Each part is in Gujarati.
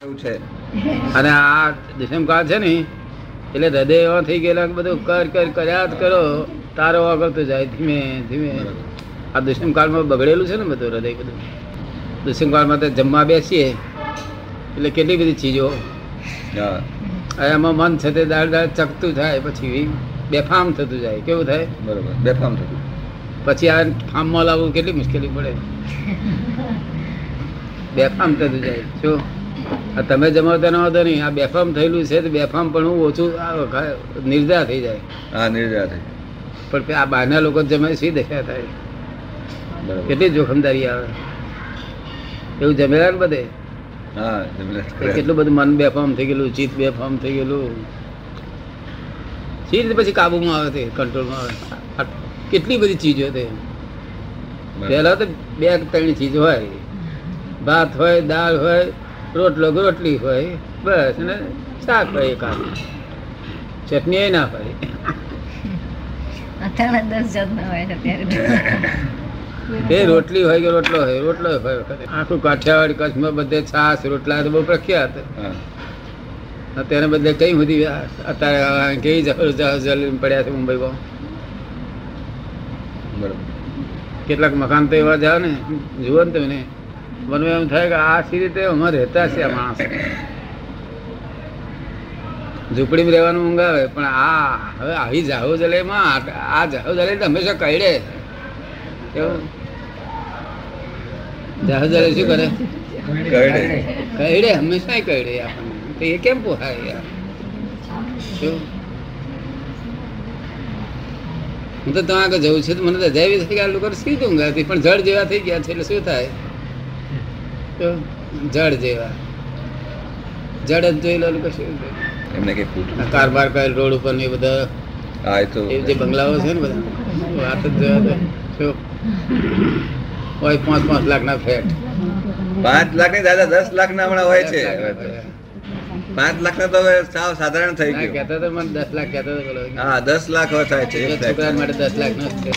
છે. અને આ દુષ્મકાળ છે ને એટલે હૃદય એવા થઈ ગયેલા બધું કર કર કર્યા જ કરો તારો આગળ તો જાય ધીમે ધીમે. આ દુષ્મકાળમાં બગડેલું છે ને બધું હૃદય બધું. દુષ્મકાળમાં તો જમવા બેસીએ એટલે કેટલી બધી ચીજો. એમાં મન છે તે દાળ દાળ ચકતું થાય પછી બેફામ થતું જાય કેવું થાય? બરોબર બેફામ થતું પછી આ ફાર્મમાં લાવવું કેટલી મુશ્કેલી પડે. બેફામ થતું જાય શું? તમે જમાવતા ન વાંધો નહીં આ બેફામ થયેલું છે તો બેફામ પણ હું ઓછું નિર્જા થઈ જાય. હા નિર્જા થઈ પણ આ બહારના લોકો જમે શી દશા થાય? કેટલી જોખમદારી આવે. એવું જમેલા ને બધે? કેટલું બધું મન બેફામ થઈ ગયેલું ચિત્ત બેફામ થઈ ગયેલું. સી રીતે પછી કાબુમાં આવે છે કંટ્રોલમાં આવે? કેટલી બધી ચીજો તે. પહેલા તો બે ત્રણ ચીજ હોય. ભાત હોય દાળ હોય રોટલો રોટલી હોય બસ અને શાક હોય એકાદ. ચટણી એ ના હોય. એ રોટલી હોય કે રોટલો હોય રોટલો હોય. આખું કાઠિયાવાડ કચ્છમાં બધે છાસ રોટલા તો બહુ પ્રખ્યાત. હા. અત્યારે બધે કઈ બધી અત્યારે કેવી જલ પડ્યા છે મુંબઈમાં બરોબર. કેટલાક મકાન તો એવા જાવ ને. જુઓ ને તમે. મને એમ થાય કે આ સી રીતે અમારે રહેતા છે માણસ. ઝૂંપડીમાં રહેવાનું મંગાવે પણ આ હવે આવી જાહો જલેમાં આ જાહો જલે હંમેશા કઈડે. જાહો જલે શું કરે? કઈડે. હંમેશા કઈડે આપણને. તો એ કેમ પોહાય યાર? શું હું તો ત્યાં આગળ જવું છે તો મને રજા એવી થઈ ગયા લોકો સીધું ઊંઘ પણ જળ જેવા થઈ ગયા છે એટલે શું થાય? જળ જેવા. જડ જ જોઈ લો કશું એમને કઈ કારબાર કરેલ રોડ ઉપર ને બધા તો એ જે બંગલાઓ છે ને બધા વાત જ જોયા તો હોય પાંચ પાંચ લાખના ફ્લેટ. પાંચ લાખની દાદા દસ લાખ ના હમણાં હોય છે. પાંચ લાખ ના તો હવે સાવ સાધારણ થઈ ના, ગયું. કહેતા તો મને દસ લાખ કહેતા તો હા દસ લાખ થાય છે છોકરા માટે દસ લાખ નો છે.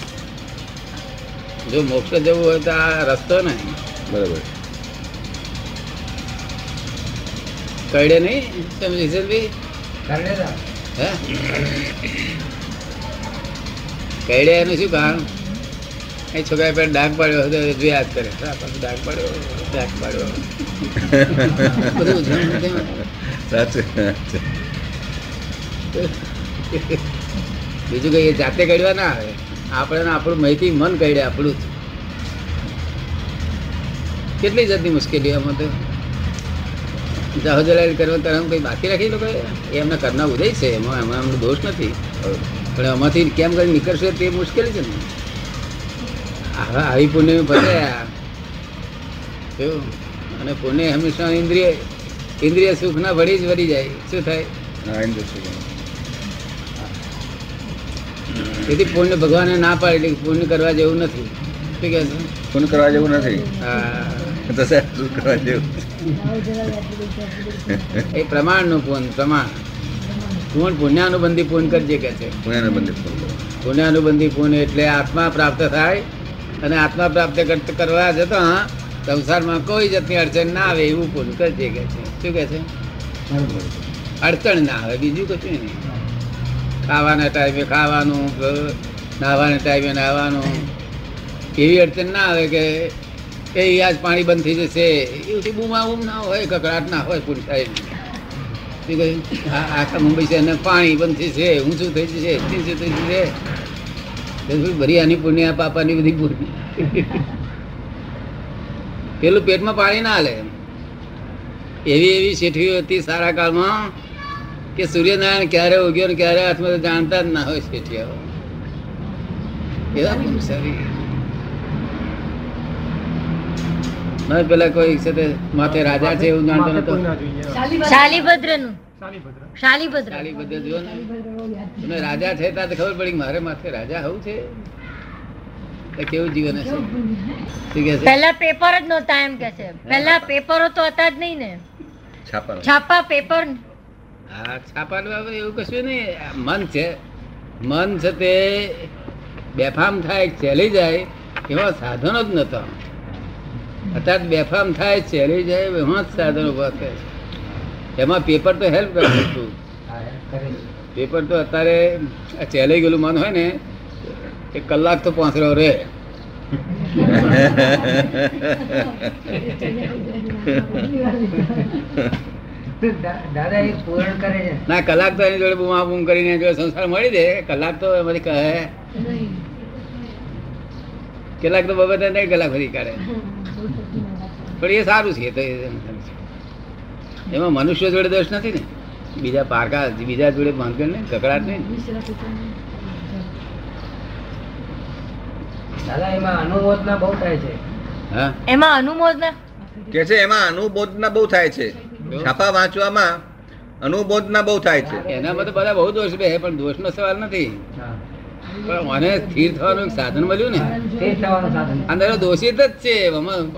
જો મોક્ષ જવું હોય તો આ રસ્તો ને બરોબર. કઈડે નહીં? તમે જીસનભાઈ હે? કઈડે એનું શું કારણ એ છોકરા પર ડાક પાડ્યો હતો એ યાદ કરે. ડાક પાડ્યો ડાક પાડ્યો. બધું સાચું સાચું. બીજું કઈ જાતે કડવા ના આવે. આપણે આપણું માહિતી મન કઈડે આપણું જ. કેટલી જાતની મુશ્કેલી આમાં તો? જાહો જલાલ કરવા કંઈ કઈ બાકી રાખી લોકો એમના કરના ઉદય છે એમાં એમાં એમનો દોષ નથી. પણ એમાંથી કેમ કરી નીકળશે તે મુશ્કેલી છે ને. આવા આવી પુણ્ય ફસાયા એવું. અને પુણ્ય હંમેશા ઇન્દ્રિય ઇન્દ્રિય સુખના વળી જ વળી જાય. શું થાય. તેથી પુણ્ય ભગવાને ના પાડેલી એટલે પુણ્ય કરવા જેવું નથી. શું કહે પુણ્ય કરવા જેવું નથી. હા. કરવા જેવું? એ પ્રમાણનું પૂન પ્રમાણ. પૂન પુણ્યાનુબંધી પૂન કરજે કે છે. પુણ્યાનુબંધી ફોન પુણ્યાનુબંધી પૂન એટલે આત્મા પ્રાપ્ત થાય અને આત્મા પ્રાપ્ત કરવા જતા સંસારમાં કોઈ જાતની અડચણ ના આવે એવું પૂન કરજે કે છે. શું કે છે? અડચણ ના આવે બીજું કશું નહીં. ખાવાના ટાઈમે ખાવાનું નાહવાના ટાઈમે નાહવાનું. એવી અડચણ ના આવે કે એ આજ પાણી બંધ થઈ જશે. એવું બૂમા બૂમ ના હોય કકડાટ ના હોય પૂરી આખા મુંબઈ છે પાણી બંધ થઈ છે ઊંચું થઈ જશે, નીચું થઈ જશે. બધી આની પુણ્ય, પાપાની બધી પુણ્ય. પેલું પેટમાં પાણી ના હાલે. એવી એવી શેઠીઓ હતી સારા કાળમાં કે સૂર્યનારાયણ ક્યારે ઉગ્યો ને ક્યારે હાથમાં જાણતા જ ના હોય શેઠિયાઓ એવા પુરુષારી ના પેલા કોઈ છે તે માથે રાજા છે એવું જાણતો નતો. શાલીભદ્રનું શાલીભદ્ર. ચાલી બધે ને. તમે રાજા છે ત્યાં ખબર પડી મારે માથે રાજા હોવું છે? કેવું જીવન હશે? પહેલા પેપર જ નહોતા એમ કે છે. પહેલા પેપરો તો હતા જ નહીં ને. છાપા છાપા પેપર હા છાપાનું હવે એવું કશું નહીં. મન છે. મન છે તે બેફામ થાય ચેલી જાય એવા સાધનો જ નતા અત્યારે બેફામ થાય ચાલી જાય એવા જ સાધનો ઊભા થાય એમાં પેપર તો હેલ્પ કરે છું. પેપર તો અત્યારે આ ચેલાઈ ગયેલું મન હોય ને એક કલાક તો પાંસરો રહે. દાદા એક પૂરણ કરે છે. ના કલાક તો એની જોડે બૂમા બૂમ કરીને જો જોડે સંસાર મળી દે. કલાક તો એમાંથી કહે. કેટલાક તો બાબત નહીં કલાક ફરી કાઢે. પણ એ સારું છે તો એમાં મનુષ્ય જોડે દોષ નથી ને. બીજા પારકા બીજા જોડે બાંધગણ ને કકડાટ નહીં. દાદા એમાં અનુમોદના બહુ થાય છે. હા? એમાં અનુમોદના? કે છે એમાં અનુબોધના બહુ થાય છે. છાપા વાંચવામાં અનુબોધના બહુ થાય છે. એના તો બધા બહુ દોષ બે પણ દોષનો સવાલ નથી. પણ મને સ્થિર થવાનું એક સાધન મળ્યું ને. અંદર દોષિત જ છે.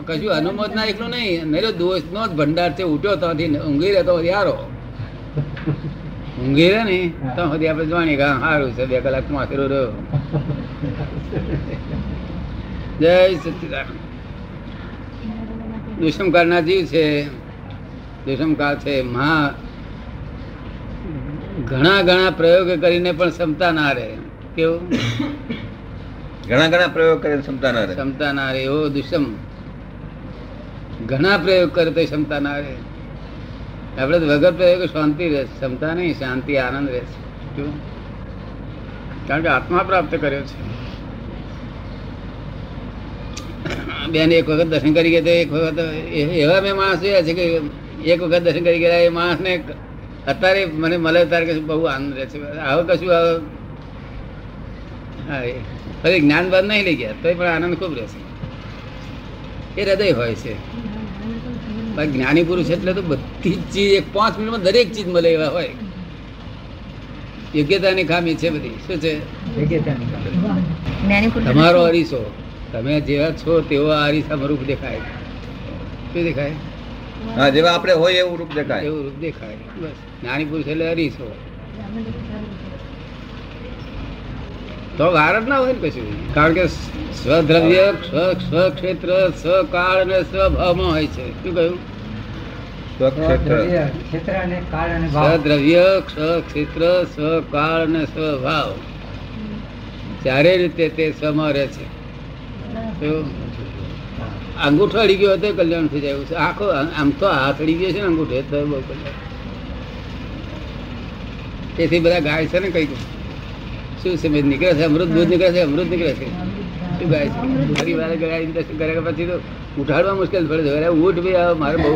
કશું અનુમોદના એકલું નહીં. નરો દોષ નો જ ભંડાર છે. ઉઠ્યો ત્યાંથી ઊંઘી રહેતો યારો ઊંઘી રહે ને તો સુધી આપણે કે સારું છે. બે કલાક માથેરો રહ્યો. જય સચિદાન દુષ્મકાળના જીવ છે. દુષ્મકાળ છે. મહા ઘણા ઘણા પ્રયોગ કરીને પણ ક્ષમતા ના રહે. કેવું? ઘણા ઘણા પ્રયોગ કરે ક્ષમતા ના રહે. ક્ષમતા ના રહે એવો દુષ્મ ઘણા પ્રયોગ કરે તો ક્ષમતા ના રહે. આપણે તો વગર પ્રયોગ શાંતિ રહે ક્ષમતા નહીં શાંતિ આનંદ રહે. છે? કારણ કે આત્મા પ્રાપ્ત કર્યો છે. બેન એક વખત દર્શન કરી ગયા એક વખત એવા મેં માણસ જોયા છે કે એક વખત દર્શન કરી ગયા એ માણસને અત્યારે મને મળે ત્યારે બહુ આનંદ રહે છે. આવો કશું હવે હા એ. ફરી જ્ઞાન બાદ નહીં લઈ ગયા તોય પણ આનંદ ખૂબ રહેશે. એ હૃદય હોય છે. બાકી જ્ઞાની પુરુષ એટલે તો બધી જ ચીજ એક પાંચ મિનિટમાં દરેક ચીજ મળે એવા હોય. યોગ્યતાની ખામી છે બધી. શું છે? તમારો અરીસો. તમે જેવા છો તેવો આ અરીસામાં રૂપ દેખાય. શું દેખાય? હા જેવા આપણે હોય એવું રૂપ દેખાય. એવું રૂપ દેખાય. બસ. જ્ઞાની પુરુષ એટલે અરીસો. તો વાર જ ના હોય ને કશું કારણ કે સ્વદ્રવ્ય સ્વ સ્વક્ષેત્ર સ્વકાળ અને સ્વભાવમાં હોય છે. શું કહ્યું? ક્ષેત્ર અને કાળ સ્વદ્રવ્ય સ્વક્ષેત્ર સ્વકાળ અને સ્વભાવ. ચારે રીતે તે સ્વમાં રહે છે? અંગૂઠો અડી ગયો હતો કલ્યાણ થઈ જાય છે. આખો આમ તો હાથ અડી ગયો છે ને અંગૂઠે તો બહુ કલ્યાણ. તેથી બધા ગાય છે ને કંઈક. શું મેં નીકળે છે? અમૃત દૂધ નીકળે છે? અમૃત નીકળે છે? શું ગાય છે? ફરી વાર ગયા દર્શન કર્યા પછી તો ઉઠાડવા મુશ્કેલ પડે છે. અરે ભાઈ આવે, મારે બહુ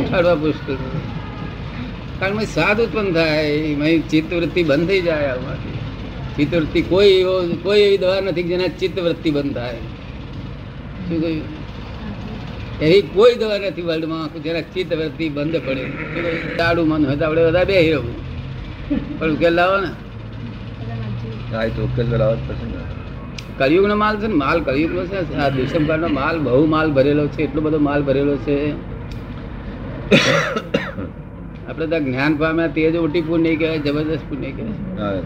ઉઠાડવા મુશ્કેલ કારણ કે સાદ ઉત્પન્ન થાય, એમાં ચિત્તવૃત્તિ બંધ થઈ જાય આમાંથી. ચિત્તવૃત્તિ કોઈ એવો, કોઈ એવી દવા નથી જેના ચિત્તવૃત્તિ બંધ થાય. શું કહ્યું? એવી કોઈ દવા નથી વર્લ્ડમાં જેના ચિત્તવૃત્તિ બંધ પડે. શું કહ્યું? દાડું મન હોય તો આપણે બધા બે રહેવું પણ ઉકેલ લાવો ને. હા એ લાવવો. કળિયુગનો માલ છે ને માલ કળિયુગનો છે. આ દુષ્મકાળનો માલ બહુ માલ ભરેલો છે એટલો બધો માલ ભરેલો છે. આપણે તો જ્ઞાન પામ્યા તે જ ઓટી પુણ્ય કહેવાય જબરદસ્ત પુણ્ય કહેવાય.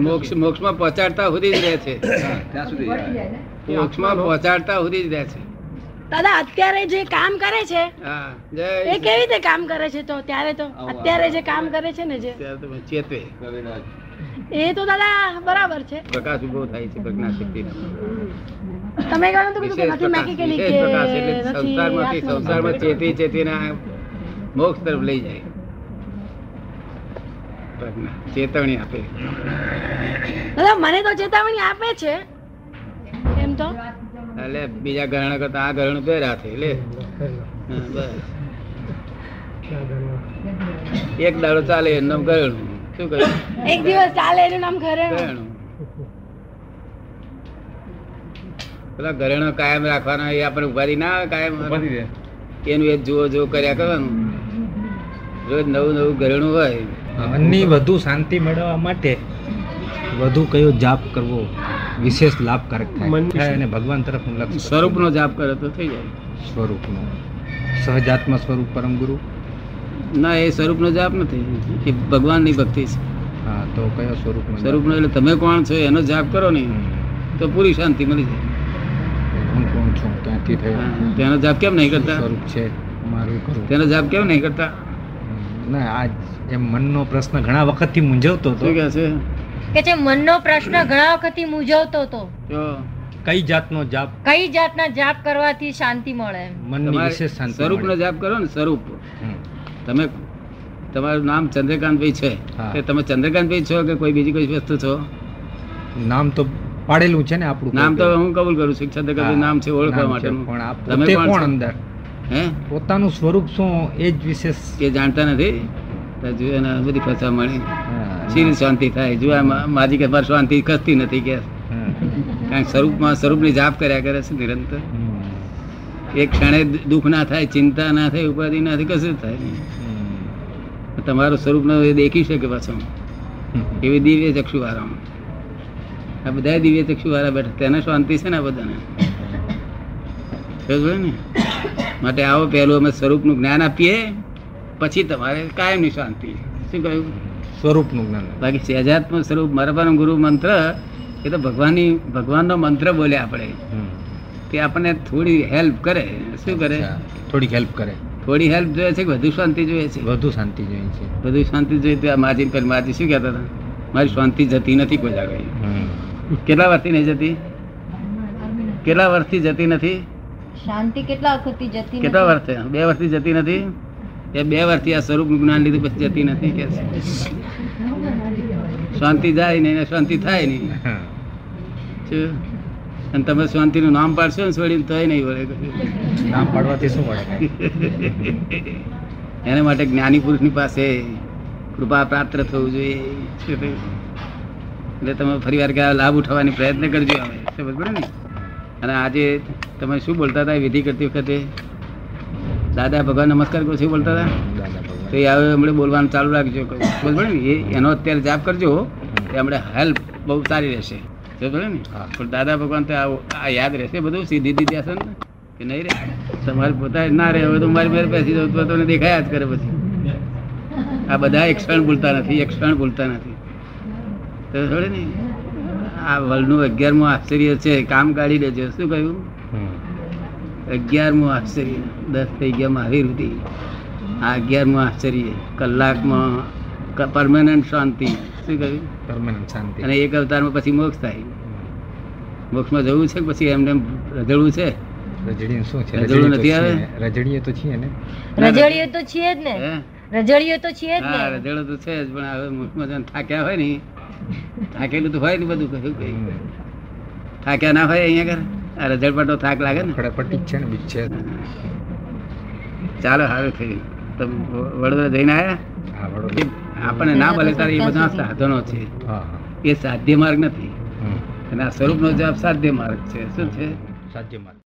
મોક્ષ મોક્ષમાં પહોંચાડતા સુધી જ રહે છે. મોક્ષ ત્યાં સુધી મોક્ષમાં પહોંચાડતા સુધી જ રહે છે. દાદા અત્યારે જે કામ કરે છે એ કેવી રીતે કામ કરે છે તો? ત્યારે તો અત્યારે જે કામ કરે છે ને જે? ચેતવે. એ તો દાદા બરાબર છે. પ્રકાશ ઊભો થાય છે પ્રજ્ઞા શક્તિ. તમે કહ્યું તો કીધું કે નથી મેકેનિકલી વિશેષ પ્રકાશ એટલે કે સંસારમાંથી સંસારમાં ચેતી ચેતી ના મોક્ષ તરફ લઈ જાય. પ્રજ્ઞા ચેતવણી આપે. દાદા મને તો ચેતવણી આપે છે. એમ તો? એટલે બીજા ઘરેણા કરતા આ ઘરેણું પહેરા છે લે. હા, બસ. એક દાડો ચાલે એનું નામ ઘરેણું. શું કહ્યું એક દિવસ ચાલે એનું નામ ઘરેણું. પેલા ઘરેણો કાયમ રાખવાના એ આપણે ઉભારી ના કાયમ. એનું એક જુઓ જુઓ કર્યા કરવાનું. રોજ નવું નવું ઘરેણું હોય. મનની વધુ શાંતિ મેળવવા માટે વધુ કયો જાપ કરવો વિશેષ લાભકારક થાય? થાય અને ભગવાન તરફનું લક્ષ સ્વરૂપનો જાપ કરે તો થઈ જાય. સ્વરૂપનો. સહજાત્મા સ્વરૂપ પરમ ગુરુ. ના એ સ્વરૂપનો જાપ નથી. એ ભગવાનની ભક્તિ છે. હા તો કયો સ્વરૂપનો સ્વરૂપનો એટલે તમે કોણ છો એનો જાપ કરો ને. તો પૂરી શાંતિ મળી જાય. હું કોણ છું? ક્યાંથી થયો? તેનો જાપ કેમ નહીં કરતા? સ્વરૂપ છે? મારું કરું? તેનો જાપ કેમ નહીં કરતા? ના આજ એમ મનનો પ્રશ્ન ઘણા વખતથી મૂંઝવતો હતો. કે છે? કે છે મનનો પ્રશ્ન ઘણા વખતથી મૂંઝવતો હતો. કઈ જાતનો જાપ? કઈ જાતના જાપ કરવાથી શાંતિ મળે મનની વિશેષ શાંતિ સ્વરૂપનો જાપ કરો ને સ્વરૂપ. તમે તમારું નામ ચંદ્રકાંતભાઈ છે. કે તમે ચંદ્રકાંતભાઈ છો કે કોઈ બીજી કોઈ વસ્તુ છો? નામ તો પાડેલું છે ને આપણું નામ તો હું કબૂલ કરું છું ચંદ્રકાંતભાઈ નામ છે ઓળખવા માટે પણ તમે કોણ અંદર? હે? પોતાનું સ્વરૂપ શું એ જ વિશેષ એ જાણતા નથી? જો એને બધી ફસા મળી. શીર શાંતિ થાય. જો માજી કે મારી શાંતિ ખસતી નથી કે. કારણ કે સ્વરૂપમાં સ્વરૂપની જાપ કર્યા કરે છે નિરંતર. એક ક્ષણે દુઃખ ના થાય ચિંતા ના થાય ઉપાધિ ના થાય કશું થાય નહીં. તમારું સ્વરૂપનો એ દેખી શકે પાછો. એવી દિવ્ય ચક્ષુ વાળામાં આ બધા દિવ્ય ચક્ષુ વાળા બેઠા. તેને શાંતિ છે ને આ બધાને? ને? માટે આવો પહેલું અમે સ્વરૂપનું જ્ઞાન આપીએ પછી તમારે કાયમની શાંતિ. શું કહ્યું? સ્વરૂપનું જ્ઞાન. બાકી સહેજાત્મક સ્વરૂપ મારા ગુરુ મંત્ર એ તો ભગવાનની ભગવાનનો મંત્ર બોલ્યા આપણે. તે આપણને થોડી હેલ્પ કરે. શું કરે? થોડી થોડીક હેલ્પ કરે. થોડી હેલ્પ જોઈએ છે કે વધુ શાંતિ જોઈએ છે? વધુ શાંતિ જોઈએ છે. વધુ શાંતિ જોઈએ તો આ માજી પેલી માજી શું કહેતા હતા? મારી શાંતિ જતી નથી કોઈ જાગે કેટલા વર્ષથી નહીં જતી? કેટલા વર્ષથી જતી નથી? શાંતિ કેટલા વખતથી જતી કેટલા વર્ષે બે વર્ષથી જતી નથી? એ બે વર્ષથી આ સ્વરૂપનું જ્ઞાન લીધું પછી જતી નથી કે શાંતિ જાય નહીં શાંતિ થાય નહીં. શું? અને તમે શાંતિનું નામ પાડશો ને છોડીને તોય નહીં વળે. નામ પાડવાથી શું મળે એના માટે જ્ઞાની પુરુષની પાસે કૃપા પ્રાપ્ત થવું જોઈએ? એટલે તમે ફરી વાર કે આ લાભ ઉઠાવવાની પ્રયત્ન કરજો હવે સમજ પડે ને? અને આજે તમે શું બોલતા હતા વિધિ કરતી વખતે? દાદા ભગવાન નમસ્કાર કરો શું બોલતા હતા? તો એ હવે હમણાં બોલવાનું ચાલુ રાખજો. સમજ પડે ને? એ એનો અત્યારે જાપ કરજો એ હમણાં હેલ્પ બહુ સારી રહેશે. સમજ ને. પણ દાદા ભગવાન તો આ યાદ રહેશે બધું? સીધી દીધી હશે ને? કે નહીં રે? તમારે પોતા ના રહે હવે તો મારી મેરે બેસી જવું તો તમને દેખાયા જ કરે પછી. આ બધા એક ક્ષણ ભૂલતા નથી એક ક્ષણ ભૂલતા નથી. તો થોડે ને આ વર્લ્ડનું અગિયારમું આશ્ચર્ય છે. કામ કાઢી લેજે. શું કહ્યું? અગિયારમું આશ્ચર્ય. દસ થઈ ગયા મારી રૂટી આ અગિયારમું આશ્ચર્ય. કલાકમાં પરમાનન્ટ શાંતિ. શું કહ્યું? Permanent શાંતિ. અને એક અવતારમાં પછી મોક્ષ થાય. મોક્ષમાં જવું છે પછી એમને એમ છે? રજડીએ શું છે? રજડું નથી આવે? રજડીએ તો છીએ ને? રજડીએ તો છીએ જ ને. રજડીએ તો છીએ જ હા રજડો તો છે જ પણ હવે મોક્ષમાં જન થાક્યા હોય ને થાકેલું તો હોય ને બધું કહ્યું કઈ. થાક્યા ના હોય અહીંયા ઘર આ રઝળપાટો થાક લાગે ને? ફટાફટ છે ને બીજ છે. ચાલો સારું થયું તમે વડોદરા જઈને આવ્યા? હા વડોદરા. આપણને ના ભલે તારે એ બધા સાધનો છે. એ સાધ્ય માર્ગ નથી. અને આ સ્વરૂપનો જવાબ સાધ્ય માર્ગ છે. શું છે? સાધ્ય માર્ગ.